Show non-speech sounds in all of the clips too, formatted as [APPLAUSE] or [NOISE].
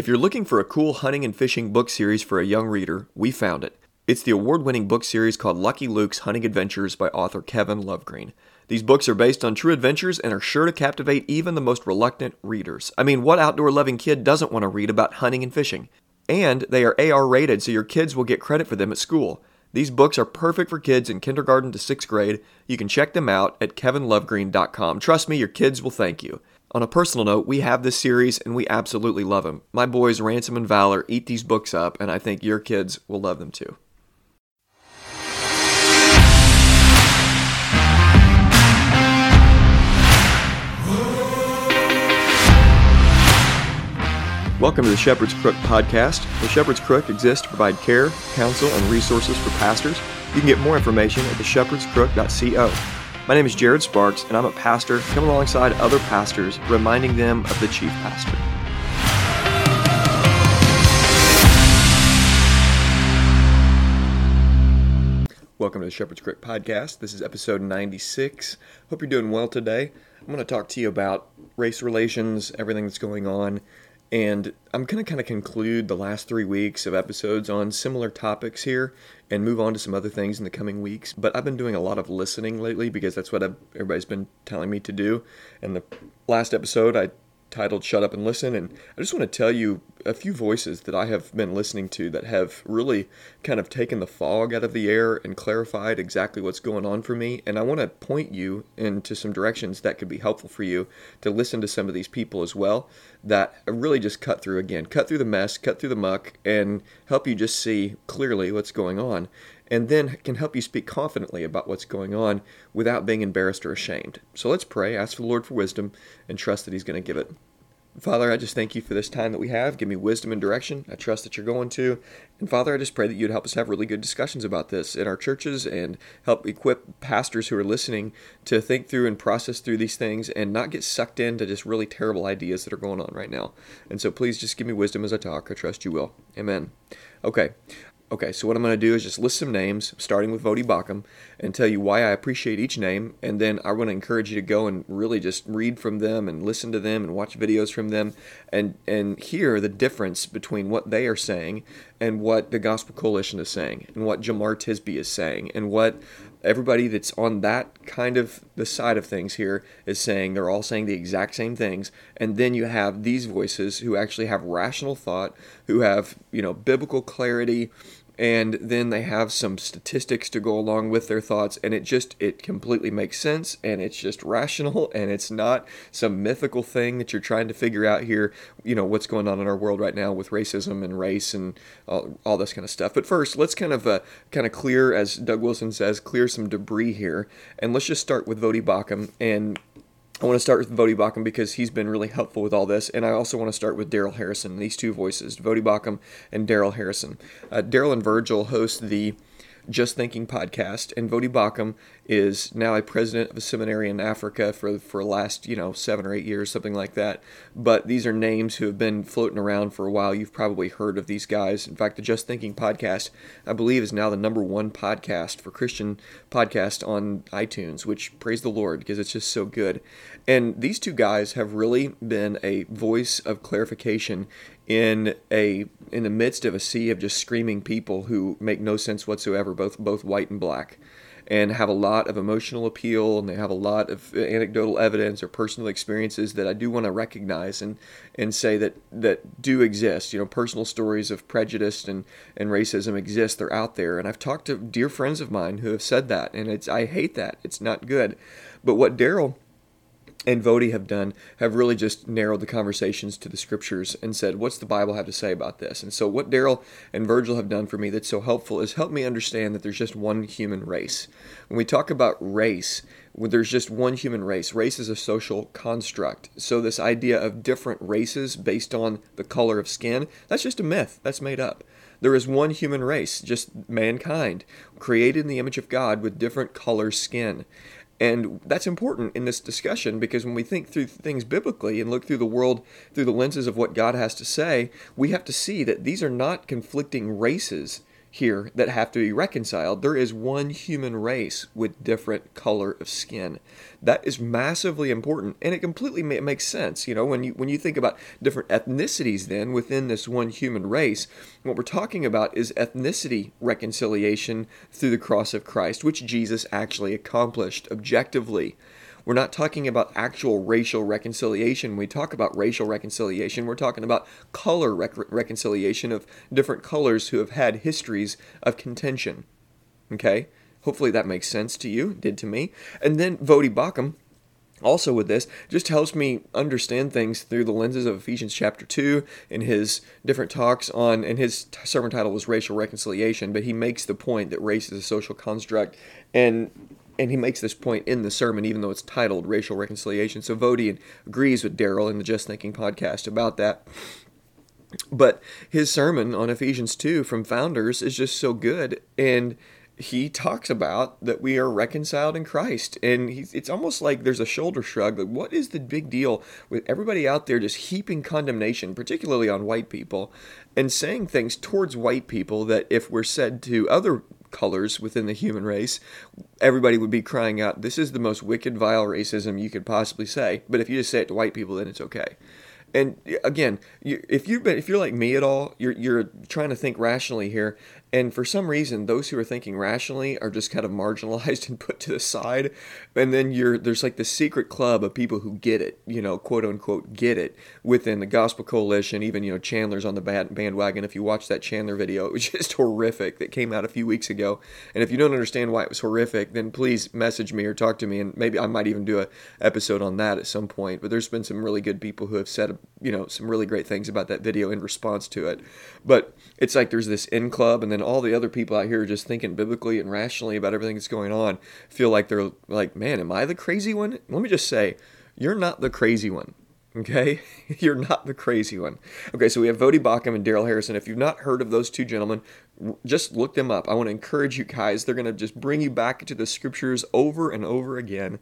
If you're looking for a cool hunting and fishing book series for a young reader, we found it. It's the award winning book series called Lucky Luke's Hunting Adventures by author Kevin Lovegreen. These books are based on true adventures and are sure to captivate even the most reluctant readers. I mean, what outdoor loving kid doesn't want to read about hunting and fishing? And they are AR rated, so your kids will get credit for them at school. These books are perfect for kids in kindergarten to sixth grade. You can check them out at kevinlovegreen.com. Trust me, your kids will thank you. On a personal note, we have this series and we absolutely love them. My boys, Ransom and Valor, eat these books up, and I think your kids will love them too. Welcome to the Shepherd's Crook podcast. The Shepherd's Crook exists to provide care, counsel, and resources for pastors. You can get more information at theshepherdscrook.co. My name is Jared Sparks, and I'm a pastor coming alongside other pastors, reminding them of the chief pastor. Welcome to the Shepherd's Crook podcast. This is episode 96. Hope you're doing well today. I'm going to talk to you about race relations, everything that's going on, and I'm going to kind of conclude the last three weeks of episodes on similar topics here and move on to some other things in the coming weeks. But I've been doing a lot of listening lately because that's what I've, everybody's been telling me to do. And the last episode, I titled Shut Up and Listen. And I just want to tell you a few voices that I have been listening to that have really kind of taken the fog out of the air and clarified exactly what's going on for me. And I want to point you into some directions that could be helpful for you to listen to some of these people as well that really just cut through again, cut through the mess, cut through the muck, and help you just see clearly what's going on. And then can help you speak confidently about what's going on without being embarrassed or ashamed. So let's pray, ask the Lord for wisdom, and trust that He's going to give it. Father, I just thank you for this time that we have. Give me wisdom and direction. I trust that you're going to. And Father, I just pray that you'd help us have really good discussions about this in our churches and help equip pastors who are listening to think through and process through these things and not get sucked into just really terrible ideas that are going on right now. And so please just give me wisdom as I talk. I trust you will. Amen. Okay. Okay, so what I'm going to do is just list some names, starting with Voddie Baucham, and tell you why I appreciate each name. And then I want to encourage you to go and really just read from them and listen to them and watch videos from them and, and hear the difference between what they are saying and what the Gospel Coalition is saying and what Jemar Tisby is saying and what everybody that's on that kind of the side of things here is saying they're all saying the exact same things and then you have these voices who actually have rational thought who have you know biblical clarity and then they have some statistics to go along with their thoughts and it just it completely makes sense and it's just rational [LAUGHS] and it's not some mythical thing that you're trying to figure out here you know what's going on in our world right now with racism and race and all, all this kind of stuff. But first let's kind of uh, kind of clear as doug wilson says clear some debris here and let's just start with Voddie Baucham and I want to start with Voddie Baucham because he's been really helpful with all this, and I also want to start with Darrell Harrison. These two voices, Voddie Baucham and Darrell Harrison. Uh, Darrell and Virgil host the Just Thinking podcast, and Voddie Baucham is now a president of a seminary in Africa for for the last you know seven or eight years, something like that. But these are names who have been floating around for a while. You've probably heard of these guys. In fact, the Just Thinking podcast, I believe, is now the number one podcast for Christian podcast on iTunes. Which praise the Lord because it's just so good. And these two guys have really been a voice of clarification in a in the midst of a sea of just screaming people who make no sense whatsoever, both both white and black and have a lot of emotional appeal and they have a lot of anecdotal evidence or personal experiences that I do want to recognize and and say that that do exist. You know, personal stories of prejudice and and racism exist. They're out there, and I've talked to dear friends of mine who have said that, and it's I hate that. It's not good. But what Darrell and Voddie have done have really just narrowed the conversations to the scriptures and said, what's the Bible have to say about this? And so, what Darrell and Virgil have done for me that's so helpful is help me understand that there's just one human race. When we talk about race, there's just one human race. Race is a social construct. So, this idea of different races based on the color of skin, that's just a myth. That's made up. There is one human race, just mankind, created in the image of God with different color skin. And that's important in this discussion because when we think through things biblically and look through the world through the lenses of what God has to say, we have to see that these are not conflicting races here that have to be reconciled. There is one human race with different color of skin. That is massively important, and it completely ma- makes sense. You know, when you when you think about different ethnicities, then within this one human race, what we're talking about is ethnicity reconciliation through the cross of Christ, which Jesus actually accomplished objectively. We're not talking about actual racial reconciliation. When we talk about racial reconciliation, we're talking about color rec- reconciliation of different colors who have had histories of contention. Okay? Hopefully that makes sense to you. It did to me. And then Voddie Baucham, also with this, just helps me understand things through the lenses of Ephesians chapter 2 in his different talks on, and his sermon title was Racial Reconciliation, but he makes the point that race is a social construct. And and he makes this point in the sermon, even though it's titled Racial Reconciliation. So Vodian agrees with Darrell in the Just Thinking podcast about that. But his sermon on Ephesians 2 from Founders is just so good. And he talks about that we are reconciled in Christ. And it's almost like there's a shoulder shrug. Like, what is the big deal with everybody out there just heaping condemnation, particularly on white people, and saying things towards white people that if we're said to other colors within the human race, everybody would be crying out, This is the most wicked, vile racism you could possibly say. But if you just say it to white people, then it's okay. And again, if you've been, if you're like me at all, you're you're trying to think rationally here, and for some reason, those who are thinking rationally are just kind of [LAUGHS] marginalized and put to the side. And then you're there's like the secret club of people who get it, you know, quote unquote, get it within the Gospel Coalition. Even you know, Chandler's on the bandwagon. If you watch that Chandler video, [LAUGHS] it was just horrific that came out a few weeks ago. And if you don't understand why it was horrific, then please message me or talk to me, and maybe I might even do a episode on that at some point. But there's been some really good people who have said, you know, some really great things about that video in response to it. But it's like there's this in club, and then all the other people out here just thinking biblically and rationally about everything that's going on feel like they're like, man, am I the crazy one? Let me just say, you're not the crazy one. Okay, [LAUGHS] you're not the crazy one. Okay, so we have Voddie Baucham and Darrell Harrison. If you've not heard of those two gentlemen, just look them up. I want to encourage you guys. They're going to just bring you back to the scriptures over and over again,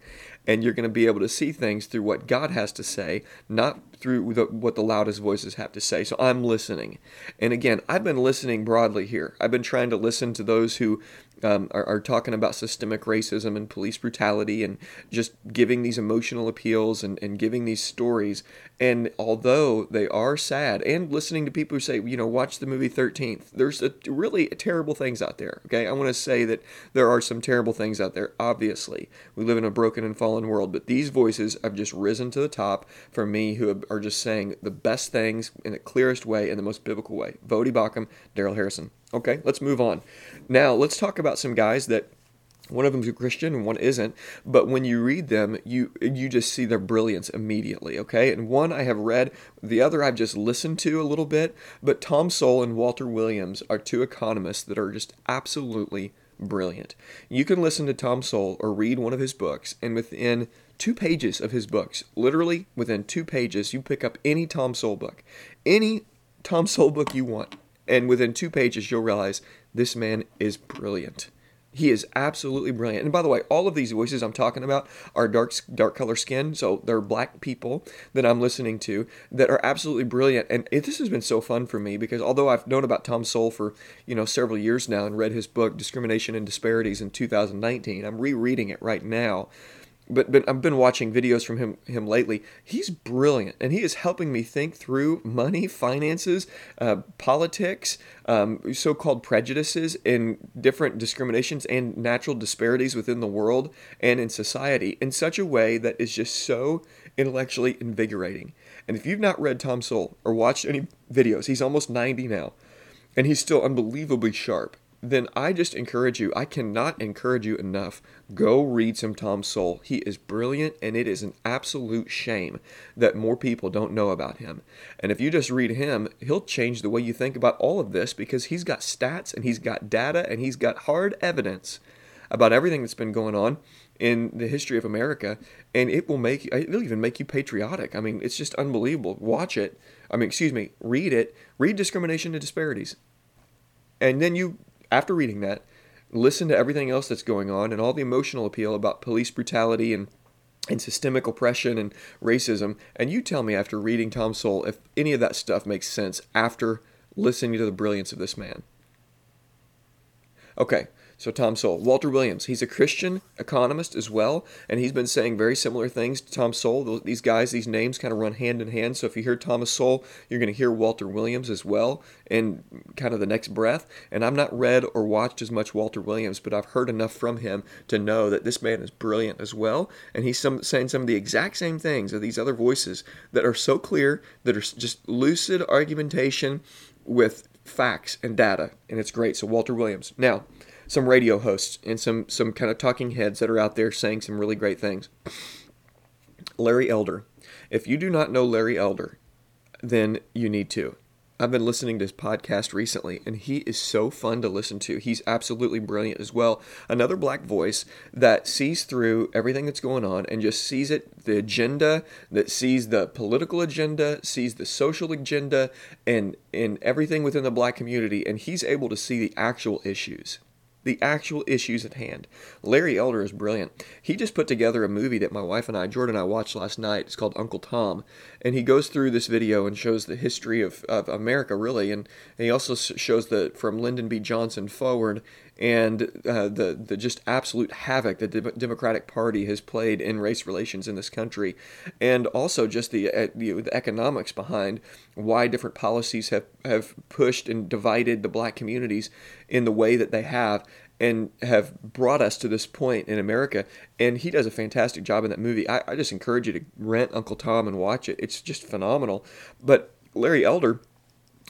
and you're going to be able to see things through what God has to say, not through the, what the loudest voices have to say. So I'm listening. And again, I've been listening broadly here. I've been trying to listen to those who um, are, are, talking about systemic racism and police brutality and just giving these emotional appeals and, and giving these stories. And although they are sad, and listening to people who say, you know, watch the movie 13th, there's a, really terrible things out there. Okay, I want to say that there are some terrible things out there, obviously. We live in a broken and fallen world, but these voices have just risen to the top for me who are just saying the best things in the clearest way, in the most biblical way. Voddie Baucham, Darrell Harrison. Okay, let's move on. Now, let's talk about some guys that one of them's a Christian and one isn't, but when you read them, you you just see their brilliance immediately, okay? And one I have read, the other I've just listened to a little bit, but Tom Sowell and Walter Williams are two economists that are just absolutely brilliant. You can listen to Tom Sowell or read one of his books, and within two pages of his books, literally within two pages, you pick up any Tom Sowell book, any Tom Sowell book you want, and within two pages, you'll realize this man is brilliant. He is absolutely brilliant. And by the way, all of these voices I'm talking about are dark dark color skin, so they're black people that I'm listening to that are absolutely brilliant. And it, this has been so fun for me because although I've known about Tom Sowell for you know several years now and read his book Discrimination and Disparities in 2019, I'm rereading it right now but, I've been watching videos from him him lately. He's brilliant, and he is helping me think through money, finances, uh, politics, um, so-called prejudices, and different discriminations and natural disparities within the world and in society in such a way that is just so intellectually invigorating. And if you've not read Tom Sowell or watched any videos, he's almost 90 now, and he's still unbelievably sharp then I just encourage you, I cannot encourage you enough. Go read some Tom Sowell. He is brilliant, and it is an absolute shame that more people don't know about him. And if you just read him, he'll change the way you think about all of this because he's got stats and he's got data and he's got hard evidence about everything that's been going on in the history of America, and it will make it'll even make you patriotic. I mean, it's just unbelievable. Watch it. I mean, excuse me, read it. Read Discrimination and Disparities. And then you after reading that, listen to everything else that's going on and all the emotional appeal about police brutality and and systemic oppression and racism, and you tell me after reading Tom Sowell if any of that stuff makes sense after listening to the brilliance of this man. Okay, so Tom Sowell, Walter Williams, he's a Christian economist as well, and he's been saying very similar things to Tom Sowell. These guys, these names kind of run hand in hand. So if you hear Thomas Sowell, you're going to hear Walter Williams as well, in kind of the next breath. And I've not read or watched as much Walter Williams, but I've heard enough from him to know that this man is brilliant as well, and he's some, saying some of the exact same things of these other voices that are so clear, that are just lucid argumentation with facts and data, and it's great. So Walter Williams. Now, some radio hosts and some some kind of talking heads that are out there saying some really great things. Larry Elder. If you do not know Larry Elder, then you need to. I've been listening to his podcast recently, and he is so fun to listen to. He's absolutely brilliant as well. Another black voice that sees through everything that's going on and just sees it, the agenda, that sees the political agenda, sees the social agenda, and in everything within the black community, and he's able to see the actual issues the actual issues at hand. Larry Elder is brilliant. He just put together a movie that my wife and I, Jordan and I, watched last night. It's called Uncle Tom. And he goes through this video and shows the history of, of America, really. And, and he also shows the from Lyndon B. Johnson forward and uh, the the just absolute havoc that the Democratic Party has played in race relations in this country, and also just the, uh, the, the economics behind why different policies have have pushed and divided the black communities in the way that they have and have brought us to this point in America. And he does a fantastic job in that movie. I, I just encourage you to rent Uncle Tom and watch it. It's just phenomenal. But Larry Elder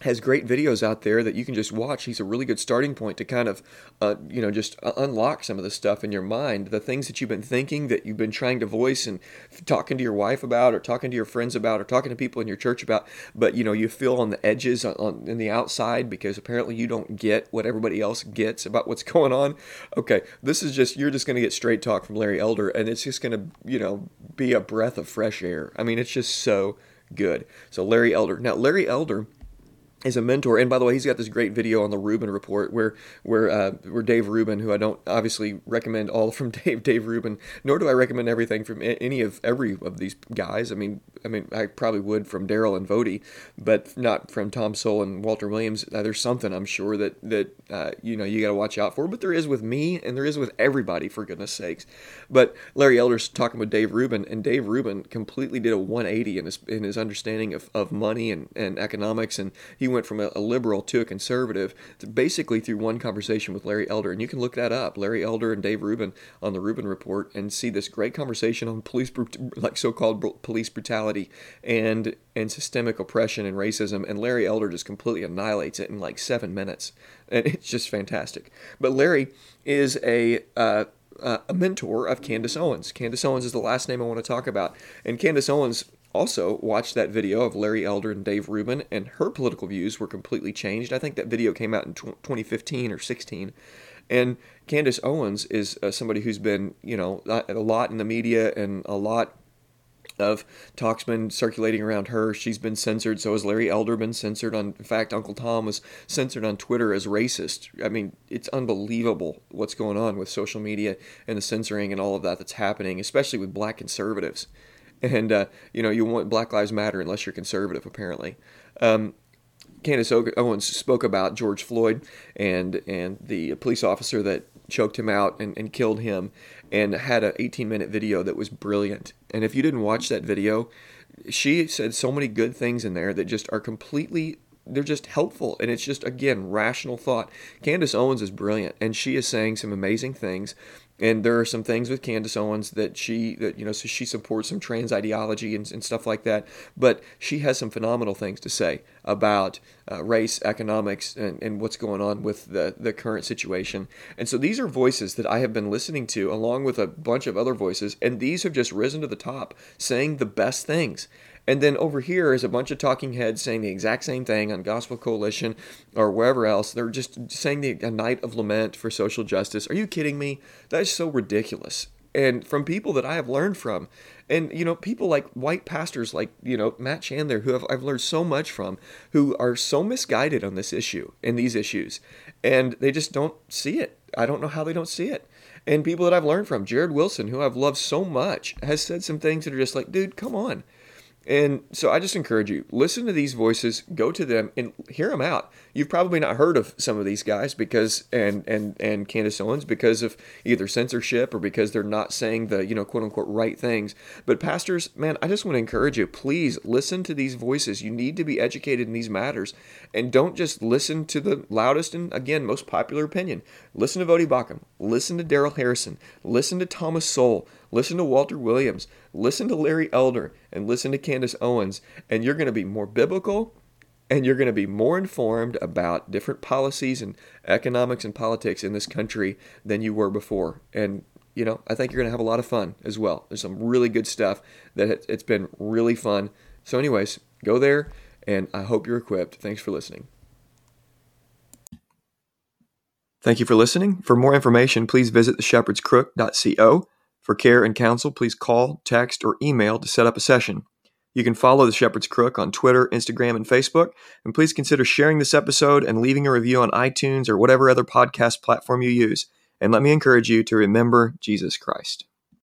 has great videos out there that you can just watch. He's a really good starting point to kind of, uh, you know, just uh, unlock some of the stuff in your mind, the things that you've been thinking, that you've been trying to voice and talking to your wife about, or talking to your friends about, or talking to people in your church about. But you know, you feel on the edges, on, on in the outside, because apparently you don't get what everybody else gets about what's [LAUGHS] going on. Okay, this is just you're just going to get straight talk from Larry Elder, and it's just going to, you know, be a breath of fresh air. I mean, it's just so good. So Larry Elder. Now, Larry Elder is a mentor. And by the way, he's got this great video on the Rubin Report where where uh, where Dave Rubin, who I don't obviously recommend all [LAUGHS] from Dave Dave Rubin, nor do I recommend everything from any of every of these guys. I mean, I mean, I probably would from Darrell and Voddie, but not from Tom Sowell and Walter Williams. Uh, there's something I'm sure that that uh, you know you got to watch out for. But there is with me, and there is with everybody, for goodness sakes. But Larry Elder's talking with Dave Rubin, and Dave Rubin completely did a 180 in his in his understanding of, of money and, and economics, and he went from a, a liberal to a conservative basically through one conversation with Larry Elder, and you can look that up, Larry Elder and Dave Rubin on the Rubin Report, and see this great conversation on police like so-called police brutality and and systemic oppression and racism, and Larry Elder just completely annihilates it in like seven minutes, and it's just fantastic. But Larry is a uh, uh, a mentor of Candace Owens. Candace Owens is the last name I want to talk about, and Candace Owens also watched that video of Larry Elder and Dave Rubin, and her political views were completely changed. I think that video came out in 2015 or 16. And Candace Owens is uh, somebody who's been, you know, a lot in the media and a lot of talks been circulating around her. She's been censored. So has Larry Elder been censored on. In fact, Uncle Tom was censored on Twitter as racist. I mean, it's unbelievable what's going on with social media and the censoring and all of that that's happening, especially with black conservatives. [LAUGHS] And uh, you know, you want Black Lives Matter unless you're conservative, apparently. Um, Candace Owens spoke about George Floyd and and the police officer that choked him out and, and killed him and had an 18 minute video that was brilliant. And if you didn't watch that video, she said so many good things in there that just are completely they're just helpful and it's just again rational thought candace owens is brilliant and she is saying some amazing things and there are some things with Candace Owens that she that you know so she supports some trans ideology and, and stuff like that. But she has some phenomenal things to say about uh, race economics and, and what's going on with the, the current situation. And so these are voices that I have been listening to along with a bunch of other voices and these have just risen to the top saying the best things and then over here is a bunch of talking heads saying the exact same thing on Gospel Coalition or wherever else. They're just saying the, a night of lament for social justice. Are you kidding me? That is so ridiculous. And from people that I have learned from, and you know, people like white pastors like you know Matt Chandler, who have, I've learned so much from, who are so misguided on this issue and these issues, and they just don't see it. I don't know how they don't see it. And people that I've learned from, Jared Wilson, who I've loved so much, has said some things that are just like, dude, come on And so I just encourage you, listen to these voices, go to them and hear them out. You've probably not heard of some of these guys because and and and Candace Owens because of either censorship or because they're not saying the, you know, quote unquote right things. But pastors, man, I just want to encourage you, please listen to these voices. You need to be educated in these matters and don't just listen to the loudest and again most popular opinion. Listen to Voddie Baucham, listen to Darrell Harrison, listen to Thomas Sowell, listen to Walter Williams, listen to Larry Elder, and listen to Candace Owens, and you're going to be more biblical and you're going to be more informed about different policies and economics and politics in this country than you were before. And you know, I think you're going to have a lot of fun as well. There's some really good stuff that it's been really fun. So, anyways, go there, and I hope you're equipped. Thanks for listening. Thank you for listening. For more information, please visit theshepherdscrook.co. For care and counsel, please call, text, or email to set up a session. You can follow The Shepherd's Crook on Twitter, Instagram, and Facebook. And please consider sharing this episode and leaving a review on iTunes or whatever other podcast platform you use. And let me encourage you to remember Jesus Christ.